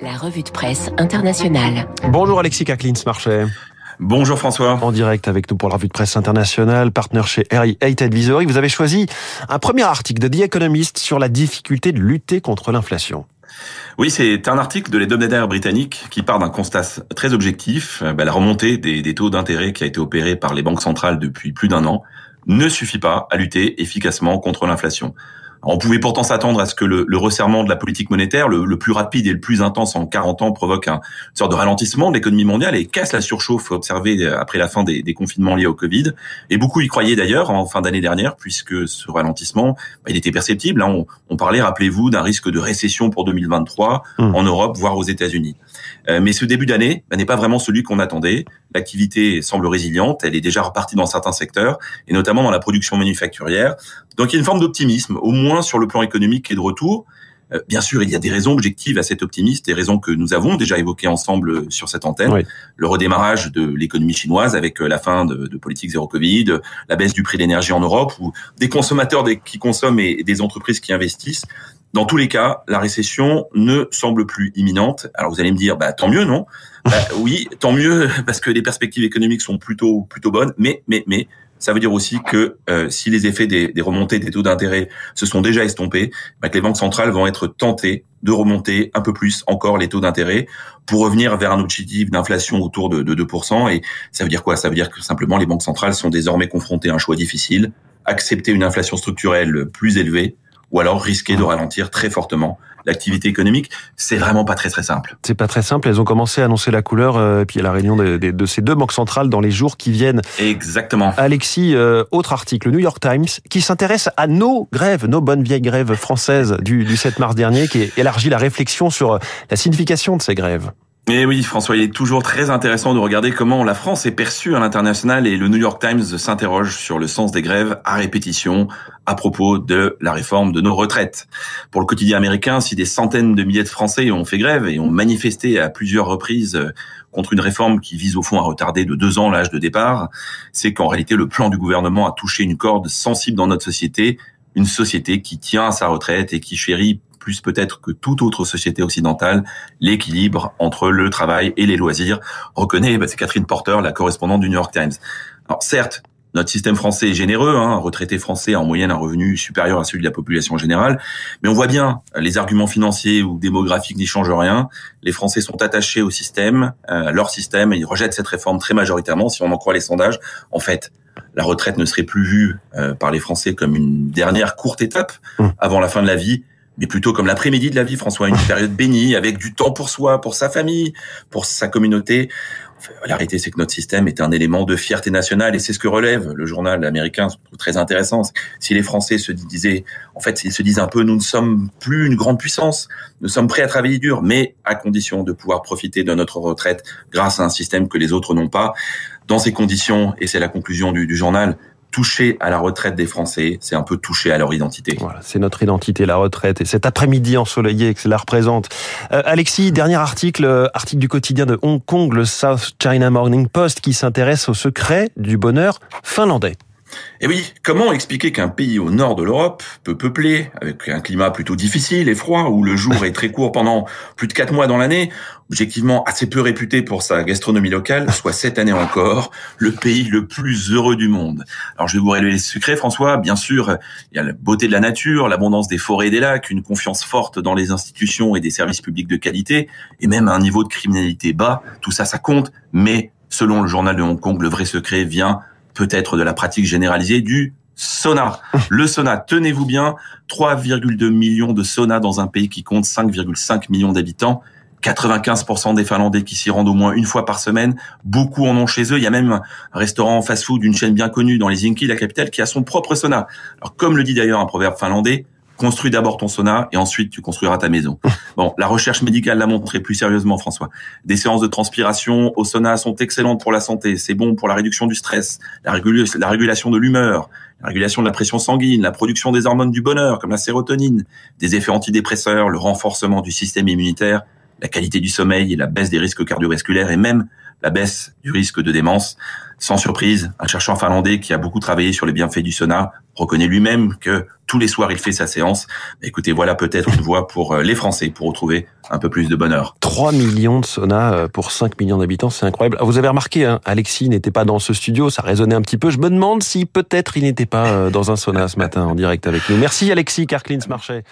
La revue de presse internationale. Bonjour Alexis Kaklins Marchais. Bonjour François. En direct avec nous pour la revue de presse internationale, partenaire chez R8 Advisory. Vous avez choisi un premier article de The Economist sur la difficulté de lutter contre l'inflation. Oui, c'est un article de l'hebdomadaire britannique qui part d'un constat très objectif. Ben, la remontée des, des taux d'intérêt qui a été opérée par les banques centrales depuis plus d'un an ne suffit pas à lutter efficacement contre l'inflation. On pouvait pourtant s'attendre à ce que le, resserrement de la politique monétaire, le, plus rapide et le plus intense en 40 ans, provoque un, une sorte de ralentissement de l'économie mondiale et casse la surchauffe observée après la fin des, confinements liés au Covid. Et beaucoup y croyaient d'ailleurs en fin d'année dernière, puisque ce ralentissement, bah, il était perceptible. Hein. On, parlait, rappelez-vous, d'un risque de récession pour 2023 mmh. en Europe, voire aux États-Unis. Euh, mais ce début d'année bah, n'est pas vraiment celui qu'on attendait. L'activité semble résiliente, elle est déjà repartie dans certains secteurs, et notamment dans la production manufacturière. Donc il y a une forme d'optimisme, au moins sur le plan économique qui est de retour. Euh, bien sûr, il y a des raisons objectives à cet optimisme, des raisons que nous avons déjà évoquées ensemble sur cette antenne. Le redémarrage de l'économie chinoise avec euh, la fin de, de, politique zéro Covid, la baisse du prix de l'énergie en Europe, ou des consommateurs qui consomment et des entreprises qui investissent. Dans tous les cas, la récession ne semble plus imminente. Alors vous allez me dire, bah tant mieux, non? Bah, Oui, tant mieux parce que les perspectives économiques sont plutôt plutôt bonnes. Mais mais mais ça veut dire aussi que euh, si les effets des, des, remontées des taux d'intérêt se sont déjà estompés, bah, que les banques centrales vont être tentées de remonter un peu plus encore les taux d'intérêt pour revenir vers un objectif d'inflation autour de, de 2%. Et ça veut dire quoi? Ça veut dire que simplement les banques centrales sont désormais confrontées à un choix difficile, accepter une inflation structurelle plus élevée ou alors risquer de ralentir très fortement l'activité économique. C'est vraiment pas très très simple. C'est pas très simple. Elles ont commencé à annoncer la couleur, euh, et puis a la réunion de, de, ces deux banques centrales dans les jours qui viennent. Exactement. Alexis, euh, autre article, New York Times, qui s'intéresse à nos grèves, nos bonnes vieilles grèves françaises du, du 7 mars dernier, qui élargit la réflexion sur la signification de ces grèves. Et oui, François, il est toujours très intéressant de regarder comment la France est perçue à l'international et le New York Times s'interroge sur le sens des grèves à répétition à propos de la réforme de nos retraites. Pour le quotidien américain, si des centaines de milliers de Français ont fait grève et ont manifesté à plusieurs reprises contre une réforme qui vise au fond à retarder de deux ans l'âge de départ, c'est qu'en réalité le plan du gouvernement a touché une corde sensible dans notre société, une société qui tient à sa retraite et qui chérit plus peut-être que toute autre société occidentale, l'équilibre entre le travail et les loisirs, reconnaît, bah, c'est Catherine Porter, la correspondante du New York Times. Alors certes, notre système français est généreux, hein, un retraité français a en moyenne un revenu supérieur à celui de la population générale, mais on voit bien, les arguments financiers ou démographiques n'y changent rien. Les Français sont attachés au système, euh, à leur système, et ils rejettent cette réforme très majoritairement, si on en croit les sondages. En fait, la retraite ne serait plus vue euh, par les Français comme une dernière courte étape mmh. avant la fin de la vie, mais plutôt comme l'après-midi de la vie, François, une période bénie, avec du temps pour soi, pour sa famille, pour sa communauté. La réalité, c'est que notre système est un élément de fierté nationale et c'est ce que relève le journal américain, très intéressant. Si les Français se disaient, en fait, ils se disent un peu, nous ne sommes plus une grande puissance, nous sommes prêts à travailler dur, mais à condition de pouvoir profiter de notre retraite grâce à un système que les autres n'ont pas. Dans ces conditions, et c'est la conclusion du journal, toucher à la retraite des Français, c'est un peu toucher à leur identité. Voilà, c'est notre identité, la retraite. Et cet après-midi ensoleillé que cela représente. Euh, Alexis, dernier article, euh, article du quotidien de Hong Kong, le South China Morning Post, qui s'intéresse au secret du bonheur finlandais. Et oui, comment expliquer qu'un pays au nord de l'Europe, peu peuplé, avec un climat plutôt difficile et froid, où le jour est très court pendant plus de quatre mois dans l'année, objectivement assez peu réputé pour sa gastronomie locale, soit cette année encore le pays le plus heureux du monde. Alors je vais vous révéler les secrets, François. Bien sûr, il y a la beauté de la nature, l'abondance des forêts et des lacs, une confiance forte dans les institutions et des services publics de qualité, et même un niveau de criminalité bas. Tout ça, ça compte, mais selon le journal de Hong Kong, le vrai secret vient peut-être de la pratique généralisée du sauna. Le sauna, tenez-vous bien, 3,2 millions de saunas dans un pays qui compte 5,5 millions d'habitants. 95% des Finlandais qui s'y rendent au moins une fois par semaine. Beaucoup en ont chez eux. Il y a même un restaurant fast-food d'une chaîne bien connue dans les Inki, la capitale, qui a son propre sauna. Alors, comme le dit d'ailleurs un proverbe finlandais, construis d'abord ton sauna et ensuite tu construiras ta maison. Bon, la recherche médicale l'a montré plus sérieusement, François. Des séances de transpiration au sauna sont excellentes pour la santé. C'est bon pour la réduction du stress, la, la régulation de l'humeur, la régulation de la pression sanguine, la production des hormones du bonheur comme la sérotonine, des effets antidépresseurs, le renforcement du système immunitaire la qualité du sommeil et la baisse des risques cardiovasculaires et même la baisse du risque de démence. Sans surprise, un chercheur finlandais qui a beaucoup travaillé sur les bienfaits du sauna reconnaît lui-même que tous les soirs il fait sa séance. Écoutez, voilà peut-être une voie pour euh, les Français pour retrouver un peu plus de bonheur. 3 millions de saunas euh, pour 5 millions d'habitants, c'est incroyable. Vous avez remarqué, hein, Alexis n'était pas dans ce studio, ça résonnait un petit peu. Je me demande si peut-être il n'était pas euh, dans un sauna ce matin en direct avec nous. Merci Alexis, Carclins Marchais.